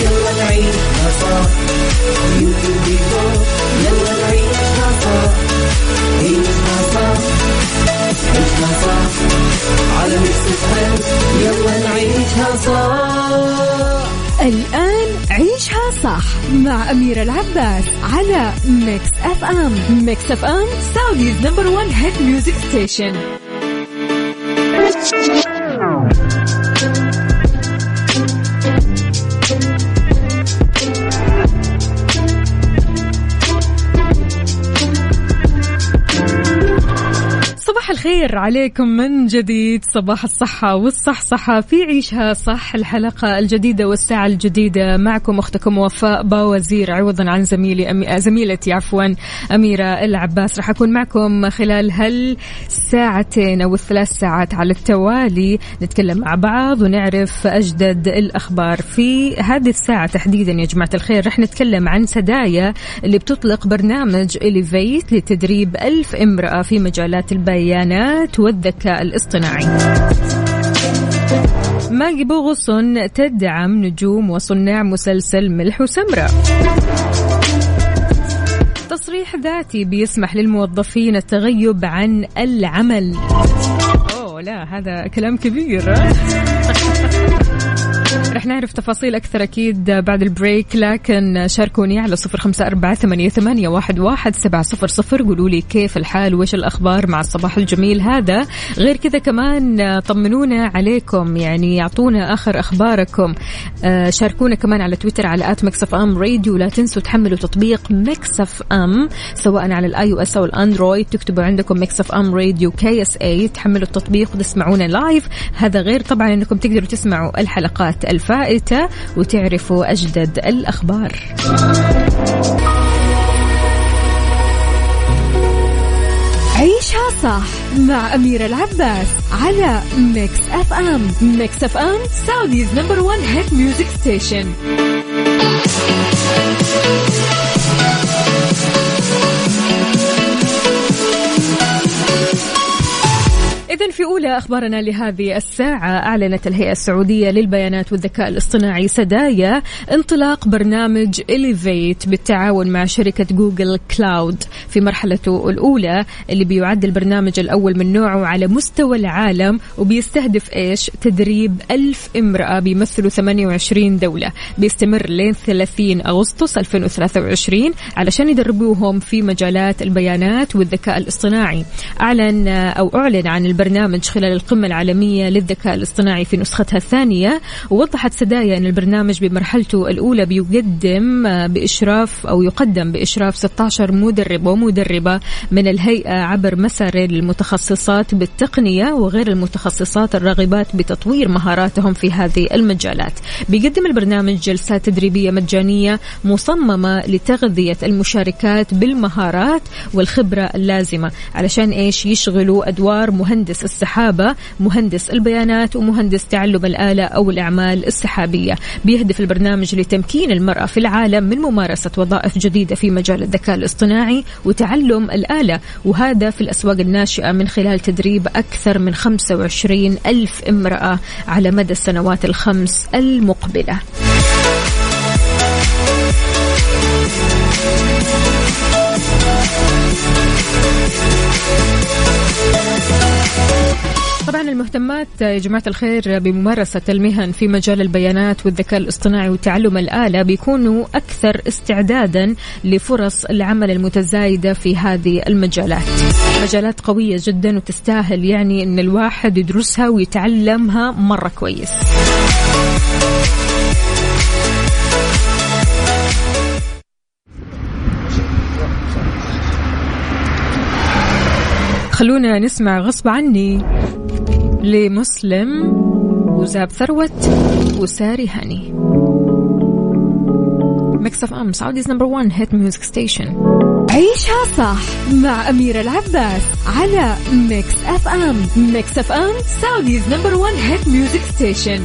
يلا نعيشها صح يلا نعيشها صح عيشها صح عيشها صح على يلا نعيشها الآن عيشها صح مع أميرة العباس على Mix FM Mix FM Saudi's number one hit music station الخير عليكم من جديد صباح الصحة والصحصحة في عيشها صح الحلقة الجديدة والساعة الجديدة. معكم أختكم وفاء باوزير عوضا عن زميلي أمي... زميلتي عفوا أميرة العباس. راح أكون معكم خلال هالساعتين أو الثلاث ساعات على التوالي. نتكلم مع بعض ونعرف أجدد الأخبار. في هذه الساعة تحديدا يا جماعة الخير راح نتكلم عن سدايا اللي بتطلق برنامج إليفيت لتدريب ألف امرأة في مجالات البيان البيانات والذكاء الاصطناعي. ماجي بوغصن تدعم نجوم وصناع مسلسل ملح وسمرة. تصريح ذاتي بيسمح للموظفين التغيب عن العمل. أوه لا هذا كلام كبير. رح نعرف تفاصيل أكثر أكيد بعد البريك لكن شاركوني على صفر خمسة أربعة ثمانية, واحد, سبعة صفر صفر. قولوا لي كيف الحال؟ وإيش الأخبار؟ مع الصباح الجميل هذا. غير كذا كمان طمنونا عليكم يعني يعطونا آخر أخباركم. آه، شاركونا كمان على تويتر على at Mix FM Radio. لا تنسوا تحملوا تطبيق Mix FM سواء على ال iOS أو ال Android تكتبوا عندكم Mix FM Radio KSA تحملوا التطبيق وتسمعونا live هذا غير طبعا أنكم تقدروا تسمعوا الحلقات الفائتة وتعرفوا أجدد الأخبار. عيشها صح مع أميرة العباس على Mix FM. Mix FM Saudi's number one hit music station إذا في أولى أخبارنا لهذه الساعة أعلنت الهيئة السعودية للبيانات والذكاء الاصطناعي سدايا انطلاق برنامج Elevate بالتعاون مع شركة Google Cloud في مرحلته الأولى اللي بيعد البرنامج الأول من نوعه على مستوى العالم وبيستهدف إيش؟ تدريب ألف امرأة بيمثلوا 28 دولة. بيستمر لين 30 أغسطس 2023 علشان يدربوهم في مجالات البيانات والذكاء الاصطناعي. أعلن أو أعلن عن البرنامج البرنامج خلال القمة العالمية للذكاء الاصطناعي في نسختها الثانية. ووضحت سدايا أن البرنامج بمرحلته الأولى بيقدم بإشراف أو يقدم بإشراف 16 مدرب ومدربة من الهيئة عبر مسار المتخصصات بالتقنية وغير المتخصصات الراغبات بتطوير مهاراتهم في هذه المجالات. بيقدم البرنامج جلسات تدريبية مجانية مصممة لتغذية المشاركات بالمهارات والخبرة اللازمة علشان إيش؟ يشغلوا أدوار مهندس مهندس السحابة مهندس البيانات ومهندس تعلم الآلة أو الأعمال السحابية. بيهدف البرنامج لتمكين المرأة في العالم من ممارسة وظائف جديدة في مجال الذكاء الاصطناعي وتعلم الآلة وهذا في الأسواق الناشئة من خلال تدريب أكثر من 25 ألف امرأة على مدى السنوات الخمس المقبلة. طبعا المهتمات يا جماعة الخير بممارسة المهن في مجال البيانات والذكاء الاصطناعي وتعلم الآلة بيكونوا أكثر استعدادا لفرص العمل المتزايدة في هذه المجالات. مجالات قوية جدا وتستاهل يعني أن الواحد يدرسها ويتعلمها مرة كويس. خلونا نسمع غصب عني لمسلم وزاب ثروت وساري هاني. Mix FM Saudi's number 1 hit music station عيشها صح مع أميرة العباس على Mix FM Mix FM Saudi's number 1 hit music station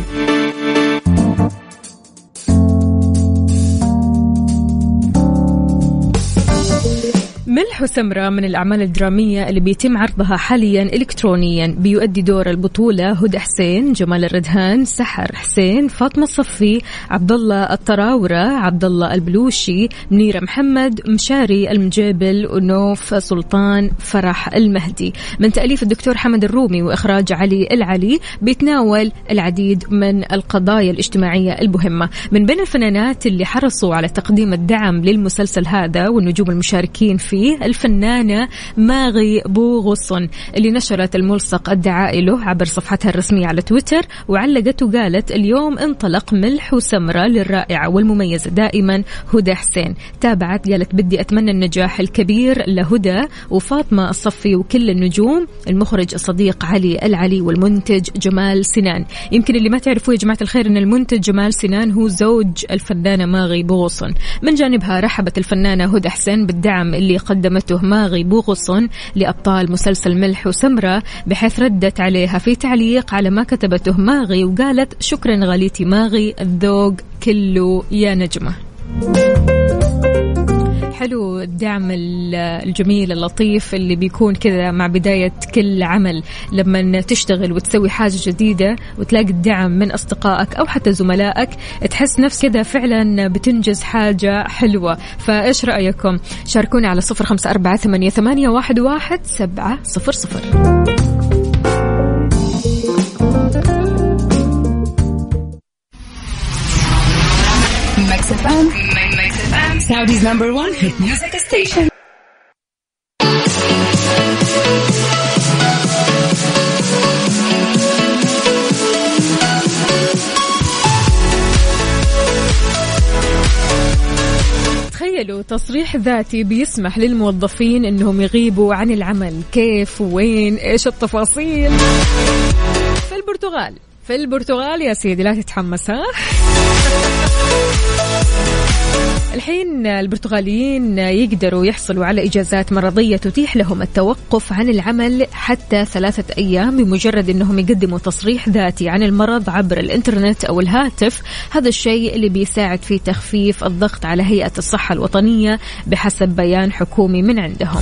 ملح وسمرة من الأعمال الدرامية اللي بيتم عرضها حاليا إلكترونيا بيؤدي دور البطولة هدى حسين جمال الردهان سحر حسين فاطمة الصفي عبد الله الطراورة عبد الله البلوشي منيرة محمد مشاري المجابل ونوف سلطان فرح المهدي. من تأليف الدكتور حمد الرومي وإخراج علي العلي بيتناول العديد من القضايا الاجتماعية المهمة من بين الفنانات اللي حرصوا على تقديم الدعم للمسلسل هذا والنجوم المشاركين فيه فيه الفنانة ماغي بوغصن اللي نشرت الملصق الدعائي له عبر صفحتها الرسمية على تويتر وعلقت وقالت اليوم انطلق ملح وسمرة للرائعة والمميزة دائما هدى حسين. تابعت قالت بدي أتمنى النجاح الكبير لهدى وفاطمة الصفي وكل النجوم. المخرج الصديق علي العلي والمنتج جمال سنان. يمكن اللي ما تعرفوا يا جماعة الخير أن المنتج جمال سنان هو زوج الفنانة ماغي بوغصن من جانبها رحبت الفنانة هدى حسين بالدعم اللي قدمته ماغي بوغصن لأبطال مسلسل ملح وسمرة بحيث ردت عليها في تعليق على ما كتبته ماغي وقالت شكرا غاليتي ماغي الذوق كله يا نجمة. حلو الدعم الجميل اللطيف اللي بيكون كذا مع بداية كل عمل. لما تشتغل وتسوي حاجة جديدة وتلاقي الدعم من أصدقائك أو حتى زملائك تحس نفس كذا فعلا بتنجز حاجة حلوة. فإيش رأيكم؟ شاركونا على صفر خمسة أربعة ثمانية واحد واحد سبعة صفر صفر. FM. Saudi's number one hit music station. تخيلوا تصريح ذاتي بيسمح للموظفين إنهم يغيبوا عن العمل. كيف؟ وين؟ إيش التفاصيل؟ في البرتغال في البرتغال يا سيدي لا تتحمس ها؟ الحين البرتغاليين يقدروا يحصلوا على إجازات مرضية تتيح لهم التوقف عن العمل حتى ثلاثة أيام بمجرد أنهم يقدموا تصريح ذاتي عن المرض عبر الإنترنت أو الهاتف. هذا الشيء اللي بيساعد في تخفيف الضغط على هيئة الصحة الوطنية بحسب بيان حكومي من عندهم.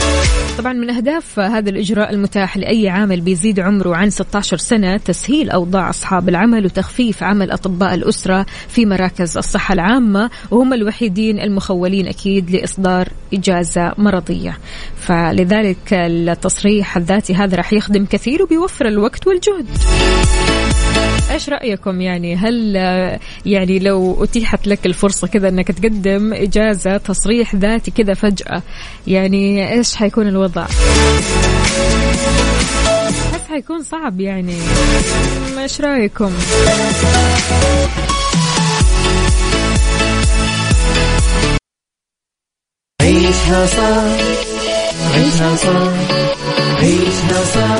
طبعا من أهداف هذا الإجراء المتاح لأي عامل بيزيد عمره عن 16 سنة تسهيل أوضاع أصحاب العمل وتخفيف عمل أطباء الأسرة في مراكز الصحة العامة وهم الوحيدين المخولين أكيد لإصدار إجازة مرضية. فلذلك التصريح الذاتي هذا راح يخدم كثير وبيوفر الوقت والجهد. إيش رأيكم يعني؟ هل يعني لو أتيحت لك الفرصة كذا إنك تقدم إجازة تصريح ذاتي كذا فجأة يعني إيش حيكون الوضع. احس حيكون صعب يعني. إيش رأيكم؟ عيشها صح. عيشها صح. عيشها صح.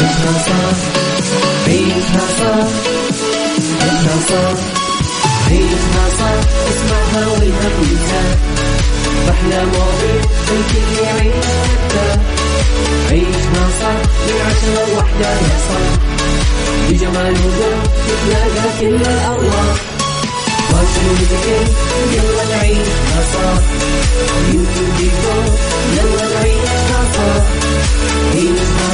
عيشها صح. عيشها صح. عيشها صح. عيشها صح. اسمعها والهم ينزاح أحلى مواضيع الكل يعيش حتى عيشها صح من عشرة لوحدة يا صاح بجمال وذوق تتلاقى كل الأرواح واشنو يلا نعيشها صح يمكن ديكور يلا نعيشها صح عيشها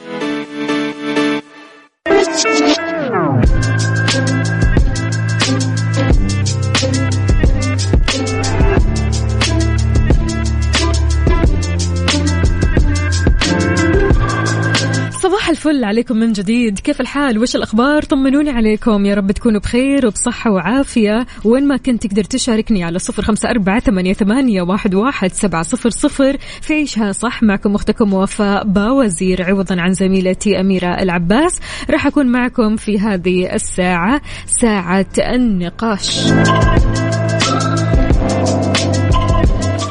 الفل عليكم من جديد. كيف الحال؟ وش الأخبار؟ طمنوني عليكم. يا رب تكونوا بخير وبصحة وعافية. وين ما كنت تقدر تشاركني على صفر خمسة أربعة ثمانية, واحد سبعة صفر صفر. في عيشها صح. معكم أختكم وفاء باوزير عوضا عن زميلتي أميرة العباس. راح أكون معكم في هذه الساعة ساعة النقاش.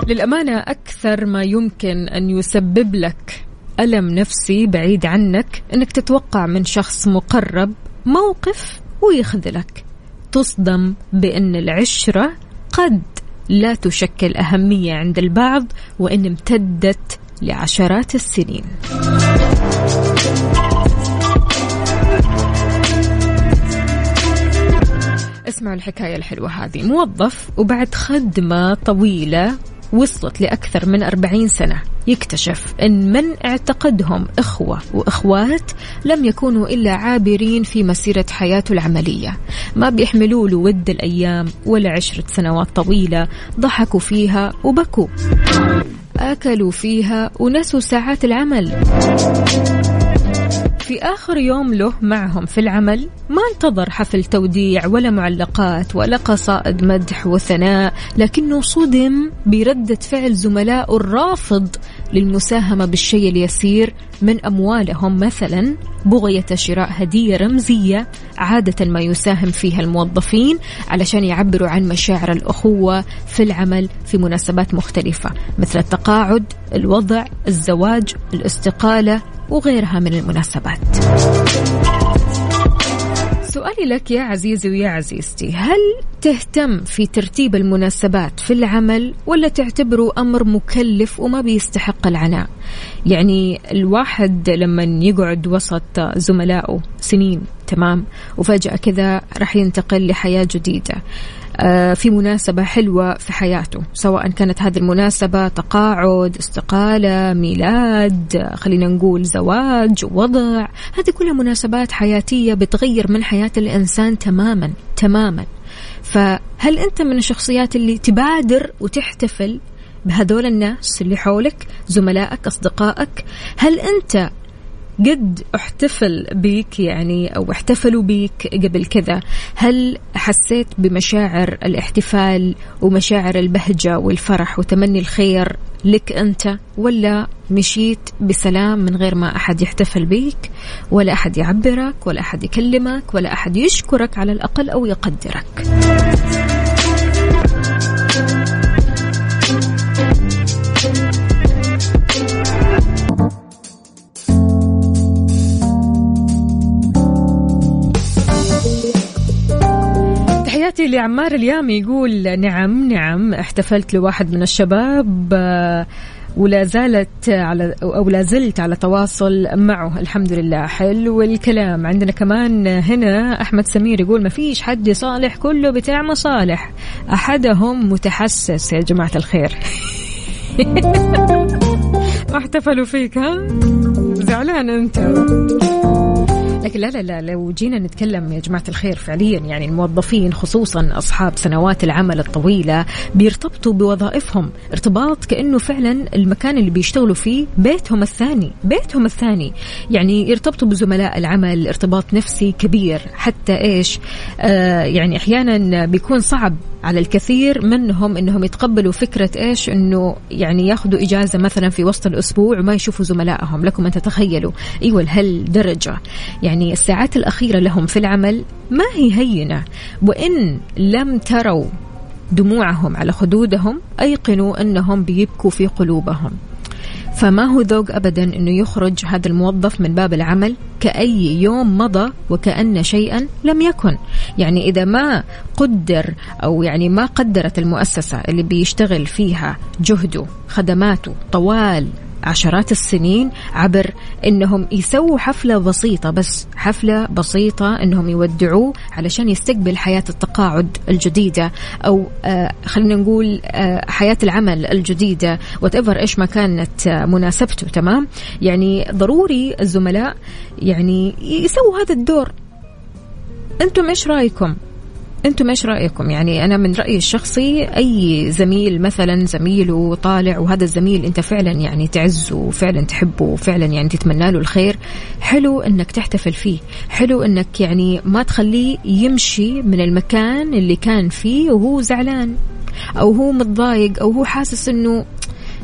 للأمانة أكثر ما يمكن أن يسبب لك ألم نفسي بعيد عنك أنك تتوقع من شخص مقرب موقف ويخذلك. تصدم بأن العشرة قد لا تشكل أهمية عند البعض وإن امتدت لعشرات السنين. اسمعوا الحكاية الحلوة هذه. موظف وبعد خدمة طويلة وصلت لأكثر من أربعين سنة. يكتشف أن من اعتقدهم إخوة وإخوات لم يكونوا إلا عابرين في مسيرة حياته العملية. ما بيحملوا له ود الأيام ولا عشرة سنوات طويلة. ضحكوا فيها وبكوا. أكلوا فيها ونسوا ساعات العمل. في آخر يوم له معهم في العمل ما انتظر حفل توديع ولا معلقات ولا قصائد مدح وثناء لكنه صدم بردة فعل زملائه الرافض للمساهمة بالشيء اليسير من أموالهم مثلا بغية شراء هدية رمزية عادة ما يساهم فيها الموظفين علشان يعبروا عن مشاعر الأخوة في العمل في مناسبات مختلفة مثل التقاعد الوضع الزواج الاستقالة وغيرها من المناسبات. سؤالي لك يا عزيزي ويا عزيزتي هل تهتم في ترتيب المناسبات في العمل ولا تعتبره أمر مكلف وما بيستحق العناء؟ يعني الواحد لما يقعد وسط زملائه سنين تمام؟ وفجأة كذا راح ينتقل لحياة جديدة. في مناسبة حلوة في حياته سواء كانت هذه المناسبة تقاعد استقالة ميلاد خلينا نقول زواج وضع هذه كلها مناسبات حياتية بتغير من حياة الإنسان تماما تماما. فهل أنت من الشخصيات اللي تبادر وتحتفل بهذول الناس اللي حولك زملائك أصدقائك؟ هل أنت قد احتفل بيك يعني أو احتفلوا بيك قبل كذا. هل حسيت بمشاعر الاحتفال ومشاعر البهجة والفرح وتمني الخير لك أنت ولا مشيت بسلام من غير ما أحد يحتفل بيك ولا أحد يعبرك ولا أحد يكلمك ولا أحد يشكرك على الأقل أو يقدرك؟ تحياتي لعمار اليامي يقول نعم نعم احتفلت لواحد من الشباب آه، ولا زالت على أو لا زلت على تواصل معه. الحمد لله. حلو الكلام. عندنا كمان هنا أحمد سمير يقول ما فيش حد صالح كله بتاع مصالح. أحدهم متحسس. يا جماعة الخير. احتفلوا فيك ها؟ زعلان أنت. لكن لا لا لا لو جينا نتكلم يا جماعة الخير فعليا يعني الموظفين خصوصا أصحاب سنوات العمل الطويلة بيرتبطوا بوظائفهم ارتباط كأنه فعلا المكان اللي بيشتغلوا فيه بيتهم الثاني بيتهم الثاني. يعني يرتبطوا بزملاء العمل ارتباط نفسي كبير حتى إيش؟ آه يعني أحيانا بيكون صعب على الكثير منهم إنهم يتقبلوا فكرة إيش؟ إنه يعني ياخذوا إجازة مثلا في وسط الأسبوع وما يشوفوا زملائهم. لكم أن تتخيلوا. إيوه لهالدرجة. يعني الساعات الأخيرة لهم في العمل ما هي هينة. وإن لم تروا دموعهم على خدودهم أيقنوا إنهم بيبكوا في قلوبهم. فما هو ذوق ابدا إنه يخرج هذا الموظف من باب العمل؟ كأي يوم مضى وكأن شيئا لم يكن. يعني إذا ما قدر أو يعني ما قدرت المؤسسة اللي بيشتغل فيها جهده خدماته طوال عشرات السنين عبر إنهم يسووا حفلة بسيطة بس حفلة بسيطة إنهم يودعوه علشان يستقبل حياة التقاعد الجديدة أو آه خلينا نقول آه حياة العمل الجديدة وات إيش ما كانت آه مناسبته تمام؟ يعني ضروري الزملاء يعني يسووا هذا الدور. أنتم إيش رأيكم؟ أنتم إيش رأيكم؟ يعني أنا من رأيي الشخصي أي زميل مثلا زميله طالع وهذا الزميل أنت فعلا يعني تعزه وفعلا تحبه وفعلا يعني تتمنى له الخير حلو إنك تحتفل فيه حلو إنك يعني ما تخليه يمشي من المكان اللي كان فيه وهو زعلان أو هو متضايق أو هو حاسس إنه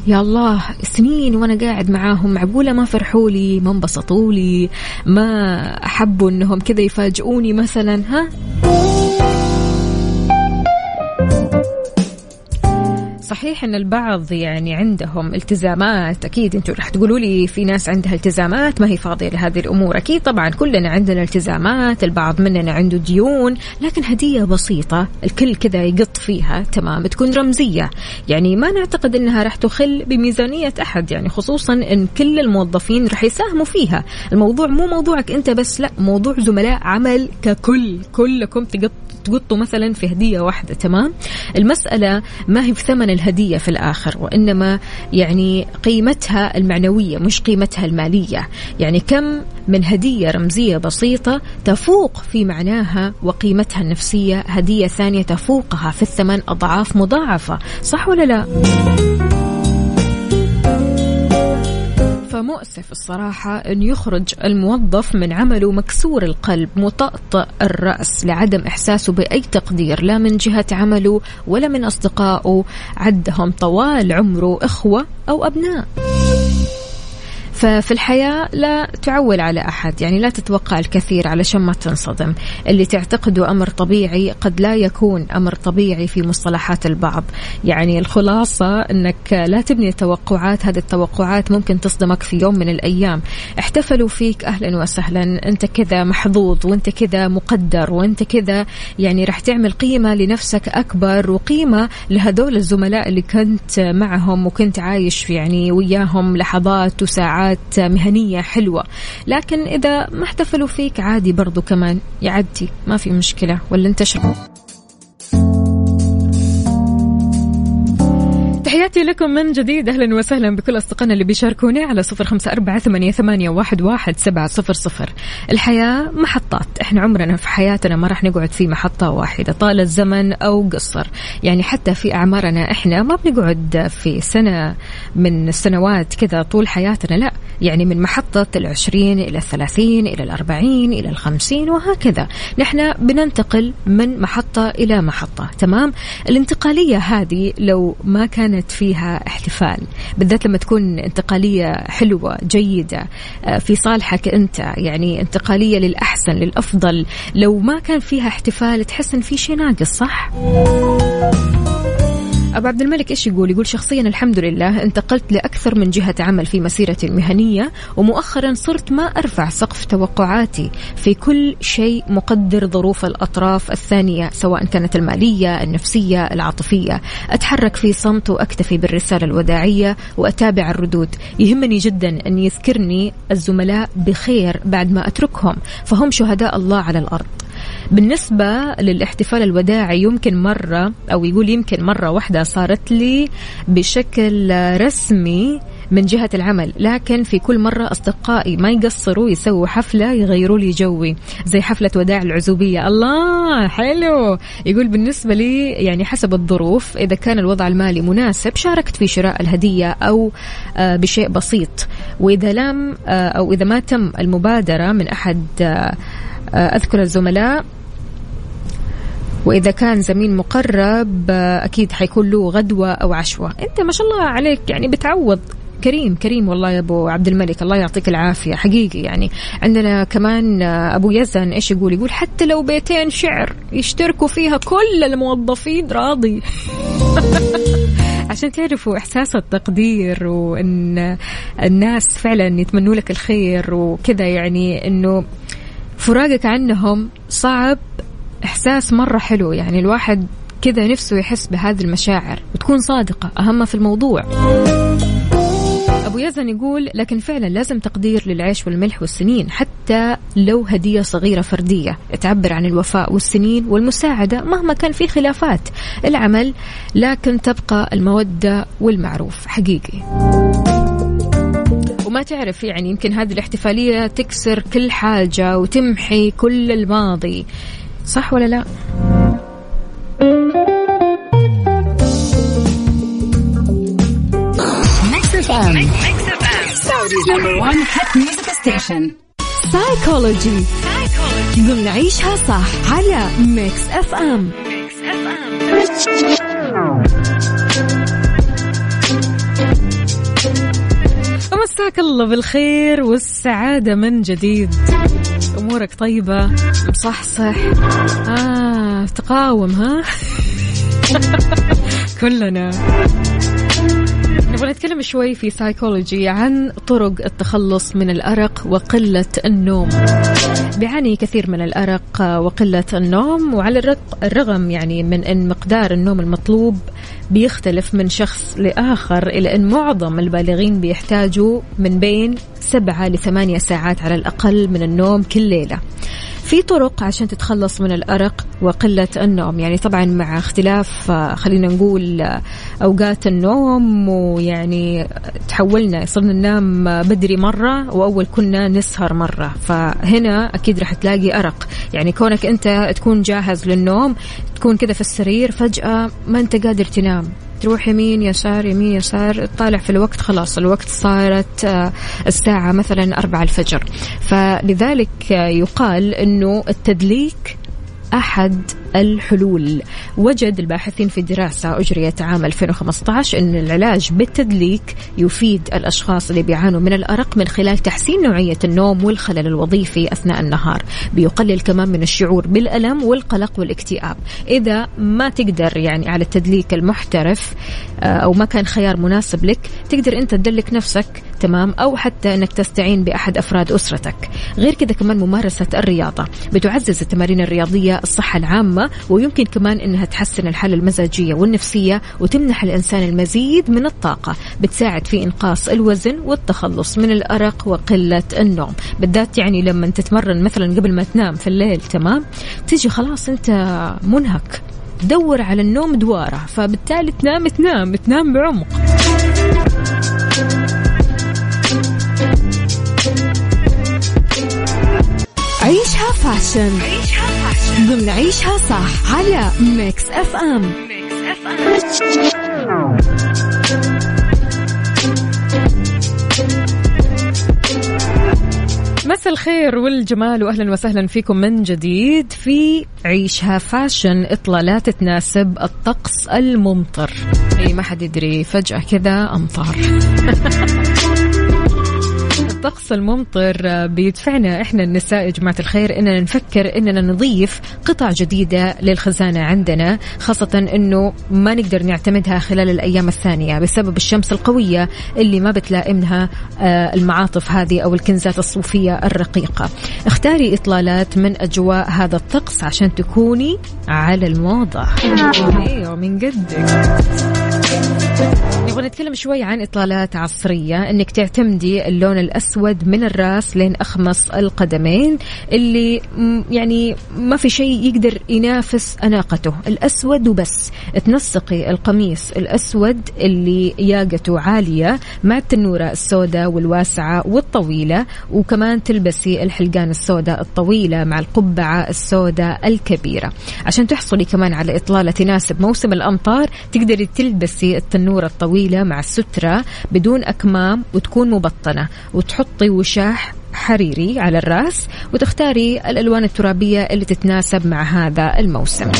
يا الله سنين وأنا قاعد معاهم معقولة ما فرحوا لي ما انبسطوا لي ما أحبوا إنهم كذا يفاجئوني مثلا ها؟ صحيح إن البعض يعني عندهم التزامات. أكيد أنتم راح تقولوا لي في ناس عندها التزامات ما هي فاضية لهذه الأمور. أكيد طبعا كلنا عندنا التزامات البعض مننا عنده ديون لكن هدية بسيطة الكل كذا يقط فيها تمام تكون رمزية. يعني ما نعتقد إنها راح تخل بميزانية أحد يعني خصوصا إن كل الموظفين راح يساهموا فيها. الموضوع مو موضوعك أنت بس لا موضوع زملاء عمل ككل. كلكم تقط تقطوا مثلا في هدية واحدة تمام؟ المسألة ما هي بثمن الهدية في الآخر وإنما يعني قيمتها المعنوية مش قيمتها المالية يعني كم من هدية رمزية بسيطة تفوق في معناها وقيمتها النفسية هدية ثانية تفوقها في الثمن أضعاف مضاعفة صح ولا لا؟ فمؤسف الصراحة أن يخرج الموظف من عمله مكسور القلب مطأطئ الرأس لعدم إحساسه بأي تقدير لا من جهة عمله ولا من أصدقائه عدهم طوال عمره إخوة أو أبناء. ففي الحياة لا تعول على أحد يعني لا تتوقع الكثير علشان ما تنصدم. اللي تعتقده أمر طبيعي قد لا يكون أمر طبيعي في مصطلحات البعض. يعني الخلاصة أنك لا تبني توقعات هذه التوقعات ممكن تصدمك في يوم من الأيام. احتفلوا فيك أهلا وسهلا أنت كذا محظوظ وأنت كذا مقدر وأنت كذا يعني راح تعمل قيمة لنفسك أكبر وقيمة لهذول الزملاء اللي كنت معهم وكنت عايش يعني وياهم لحظات وساعات. علاقات مهنية حلوة. لكن إذا ما احتفلوا فيك عادي برضو كمان. يعدي. ما في مشكلة. ولا أنت شو؟ تحياتي لكم من جديد. أهلا وسهلا بكل أصدقائنا اللي بيشاركوني على صفر خمسة أربعة ثمانية, واحد, واحد سبعة صفر صفر. الحياة محطات. إحنا عمرنا في حياتنا ما راح نقعد في محطة واحدة. طال الزمن أو قصر. يعني حتى في أعمارنا إحنا ما بنقعد في سنة من السنوات كذا طول حياتنا. لا يعني من محطة العشرين إلى الثلاثين إلى الأربعين إلى الخمسين وهكذا. نحن بننتقل من محطة إلى محطة. تمام؟ الانتقالية هذه لو ما كانت فيها احتفال بالذات لما تكون انتقالية حلوة جيدة آه، في صالحك أنت يعني انتقالية للأحسن للأفضل لو ما كان فيها احتفال تحس إن في شيء ناقص صح؟ أبو عبد الملك إيش يقول؟ يقول شخصيا الحمد لله انتقلت لأكثر من جهة عمل في مسيرتي المهنية ومؤخرا صرت ما أرفع سقف توقعاتي في كل شيء مقدر ظروف الأطراف الثانية سواء كانت المالية النفسية العاطفية. أتحرك في صمت وأكتفي بالرسالة الوداعية وأتابع الردود. يهمني جدا أن يذكرني الزملاء بخير بعد ما أتركهم فهم شهداء الله على الأرض. بالنسبة للاحتفال الوداعي يمكن مرة أو يقول يمكن مرة واحدة صارت لي بشكل رسمي من جهة العمل. لكن في كل مرة أصدقائي ما يقصروا يسووا حفلة يغيروا لي جوي زي حفلة وداع العزوبية. الله! حلو! يقول بالنسبة لي يعني حسب الظروف إذا كان الوضع المالي مناسب شاركت في شراء الهدية أو آه، بشيء بسيط. وإذا لم آه، أو إذا ما تم المبادرة من أحد آه، أذكر الزملاء وإذا كان زميل مقرب أكيد حيكون له غدوة أو عشوة. أنت ما شاء الله عليك يعني بتعوض. كريم كريم والله يا أبو عبد الملك الله يعطيك العافية. حقيقي يعني عندنا كمان أبو يزن إيش يقول؟ يقول حتى لو بيتين شعر يشتركوا فيها كل الموظفين راضي. عشان تعرفوا إحساس التقدير وإن الناس فعلا يتمنوا لك الخير وكذا يعني إنه فراقك عنهم صعب إحساس مرة حلو يعني الواحد كذا نفسه يحس بهذه المشاعر وتكون صادقة أهم في الموضوع. أبو يزن يقول لكن فعلا لازم تقدير للعيش والملح والسنين حتى لو هدية صغيرة فردية. تعبر عن الوفاء والسنين والمساعدة مهما كان في خلافات. العمل لكن تبقى المودة والمعروف. حقيقي. وما تعرف يعني يمكن هذه الاحتفالية تكسر كل حاجة وتمحي كل الماضي. صح ولا لا؟ سايكولوجي ضمن صح على Mix FM مساك الله بالخير والسعادة من جديد. أمورك طيبة؟ مصحصح آه تقاوم ها؟ كلنا. نتكلم شوي في سايكولوجي عن طرق التخلص من الأرق وقلة النوم. بيعاني كثير من الأرق وقلة النوم وعلى الرغم يعني من أن مقدار النوم المطلوب بيختلف من شخص لآخر إلى أن معظم البالغين بيحتاجوا من بين سبعة لثمانية ساعات على الأقل من النوم كل ليلة. في طرق عشان تتخلص من الأرق وقلة النوم؟ يعني طبعا مع اختلاف آه، خلينا نقول آه، أوقات النوم ويعني تحولنا صرنا ننام بدري مرة وأول كنا نسهر مرة. فهنا أكيد راح تلاقي أرق. يعني كونك أنت تكون جاهز للنوم تكون كذا في السرير فجأة ما أنت قادر تنام. تروح يمين يسار يمين يسار تطالع في الوقت خلاص الوقت صارت آه، الساعة مثلا أربعة الفجر. فلذلك يقال أنه التدليك أحد الحلول. وجد الباحثين في دراسة أجريت عام 2015 أن العلاج بالتدليك يفيد الأشخاص اللي بيعانوا من الأرق من خلال تحسين نوعية النوم والخلل الوظيفي أثناء النهار. بيقلل كمان من الشعور بالألم والقلق والاكتئاب. إذا ما تقدر يعني على التدليك المحترف آه، أو ما كان خيار مناسب لك تقدر أنت تدلك نفسك تمام أو حتى أنك تستعين بأحد أفراد أسرتك. غير كذا كمان ممارسة الرياضة بتعزز التمارين الرياضية الصحة العامة ويمكن كمان إنها تحسن الحالة المزاجية والنفسية وتمنح الإنسان المزيد من الطاقة. بتساعد في إنقاص الوزن والتخلص من الأرق وقلة النوم. بالذات يعني لما تتمرن مثلا قبل ما تنام في الليل تمام؟ تيجي خلاص أنت منهك. دور على النوم دوارة فبالتالي تنام تنام تنام بعمق. fashion ضمن عيشها صح على Mix FM اف ام مساء الخير والجمال واهلا وسهلا فيكم من جديد في عيشها فاشن. اطلالات تناسب الطقس الممطر. إي ما حد يدري فجأة كذا امطار الطقس الممطر بيدفعنا إحنا النساء يا جماعة الخير إننا نفكر إننا نضيف قطع جديدة للخزانة عندنا خاصة إنه ما نقدر نعتمدها خلال الأيام الثانية بسبب الشمس القوية اللي ما بتلائمها آه، المعاطف هذه أو الكنزات الصوفية الرقيقة. اختاري إطلالات من أجواء هذا الطقس عشان تكوني على الموضة. أيوه من قدك نبغى نتكلم شوي عن إطلالات عصرية إنك تعتمدي اللون الأسود من الراس لين أخمص القدمين اللي يعني ما في شيء يقدر ينافس أناقته. الأسود وبس. تنسقي القميص الأسود اللي ياقته عالية مع التنوره السوداء والواسعة والطويلة وكمان تلبسي الحلقان السوداء الطويلة مع القبعة السوداء الكبيرة. عشان تحصلي كمان على إطلالة تناسب موسم الأمطار تقدري تلبسي التنورة الطويله مع السترة بدون أكمام وتكون مبطنة. وتحطي وشاح حريري على الرأس وتختاري الألوان الترابية اللي تتناسب مع هذا الموسم.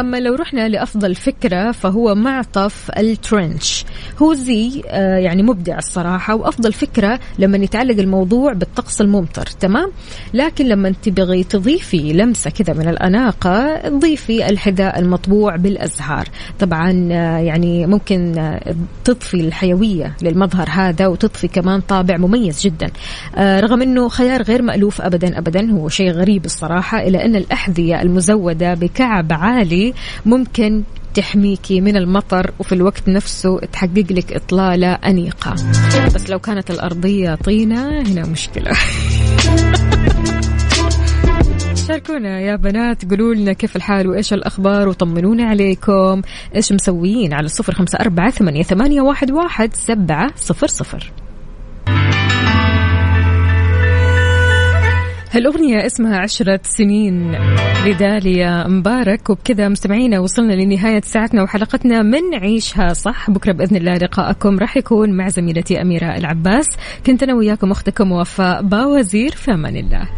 أما لو رحنا لأفضل فكرة فهو معطف الترنش. هو زي آه، يعني مبدع الصراحة وأفضل فكرة لما يتعلق الموضوع بالطقس الممطر تمام؟ لكن لما تبغي تضيفي لمسة كذا من الأناقة تضيفي الحذاء المطبوع بالأزهار. طبعا آه، يعني ممكن آه، تضفي الحيوية للمظهر هذا وتضفي كمان طابع مميز جدا. رغم أنه خيار غير مألوف أبدا أبدا هو شيء غريب الصراحة إلى أن الأحذية المزودة بكعب عالي ممكن تحميكي من المطر وفي الوقت نفسه تحقق لك إطلالة أنيقة. بس لو كانت الأرضية طينة هنا مشكلة. شاركونا يا بنات قولوا لنا كيف الحال وإيش الأخبار وطمنونا عليكم. إيش مسويين على الصفر خمسة أربعة ثمانية, ثمانية واحد, واحد سبعة صفر صفر. هالأغنية اسمها عشرة سنين لداليا مبارك. وبكذا مستمعينا وصلنا لنهاية ساعتنا وحلقتنا من عيشها صح. بكرة بإذن الله لقاءكم راح يكون مع زميلتي أميرة العباس. كنت أنا وياكم أختكم وفاء باوزير في أمان الله.